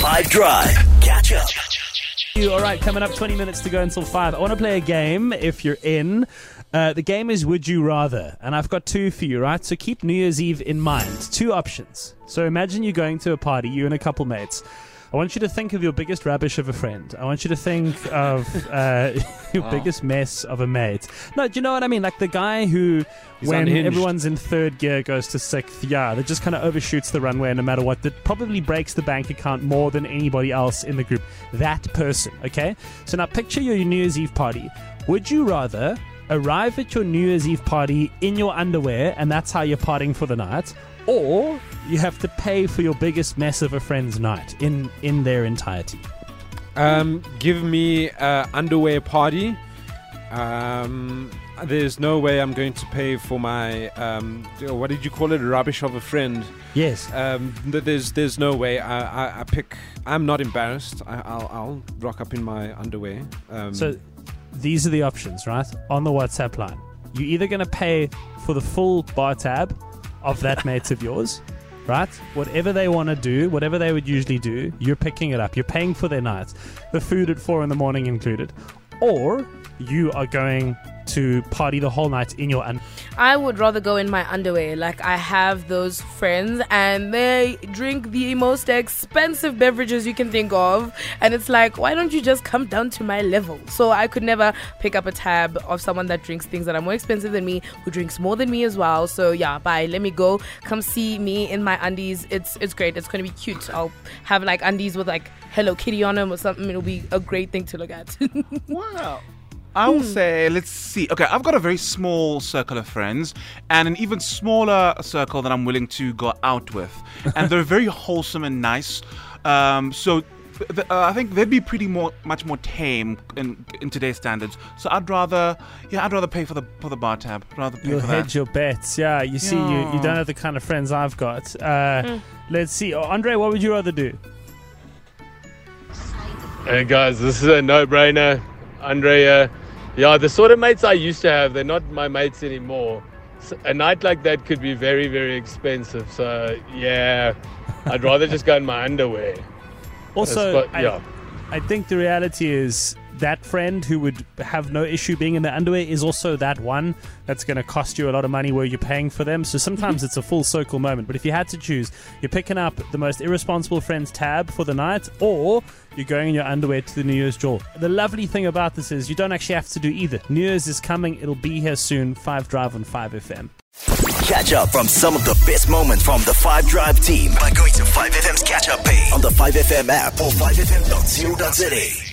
5 Drive. Catch up. All right? Coming up, twenty minutes to go until five. I want to play a game. If you're in, uh, the game is Would You Rather, and I've got two for you. Right, so keep New Year's Eve in mind. Two options. So imagine you're going to a party, you and a couple mates. I want you to think of your biggest rubbish of a friend. I want you to think of uh, your biggest mess of a mate. No, do you know what I mean? Like the guy who, when unhinged. everyone's in third gear, goes to sixth, yeah, that just kind of overshoots the runway no matter what. That probably breaks the bank account more than anybody else in the group. That person, okay? So now picture your New Year's Eve party. Would you rather arrive at your New Year's Eve party in your underwear and that's how you're partying for the night? Or you have to pay for your biggest mess of a friend's night in, in their entirety. Um, give me a underwear party. Um, there's no way I'm going to pay for my um, what did you call it? Rubbish of a friend. Yes. Um, there's there's no way. I, I, I pick. I'm not embarrassed. I, I'll I'll rock up in my underwear. Um, So these are the options, right? On the WhatsApp line. You're either going to pay for the full bar tab of that mate of yours, right? Whatever they want to do, whatever they would usually do, you're picking it up. You're paying for their nights, the food at four in the morning included. Or you are going to party the whole night in your un- I would rather go in my underwear. Like I have those friends and they drink the most expensive beverages you can think of. And it's like, why don't you just come down to my level? So I could never pick up a tab of someone that drinks things that are more expensive than me, who drinks more than me as well. So yeah, bye. Let me go. Come see me in my undies. It's it's great. It's gonna be cute. I'll have like undies with like Hello Kitty on them or something. It'll be a great thing to look at. Wow. I will say, let's see. Okay, I've got a very small circle of friends and an even smaller circle that I'm willing to go out with. And they're very wholesome and nice. Um, so th- th- uh, I think they'd be pretty more, much more tame in, in today's standards. So I'd rather, yeah, I'd rather pay for the for the bar tab. Rather pay You'll for hedge that. your bets. Yeah, you see, you, you don't have the kind of friends I've got. Uh, Let's see. Oh, Andre, what would you rather do? Hey guys, this is a no-brainer. Andrea, yeah, the sort of mates I used to have, they're not my mates anymore. A night like that could be very, very expensive. So yeah, I'd rather just go in my underwear. Also, That's what- I, yeah. I think the reality is that friend who would have no issue being in the underwear is also that one that's going to cost you a lot of money where you're paying for them. So sometimes it's a full circle moment. But if you had to choose, you're picking up the most irresponsible friend's tab for the night, or you're going in your underwear to the New Year's jaw. The lovely thing about this is you don't actually have to do either. New Year's is coming; it'll be here soon. Five Drive on Five FM. Catch up from some of the best moments from the 5 Drive team by going to 5FM's catch up page on the 5FM app or 5FM.co.za.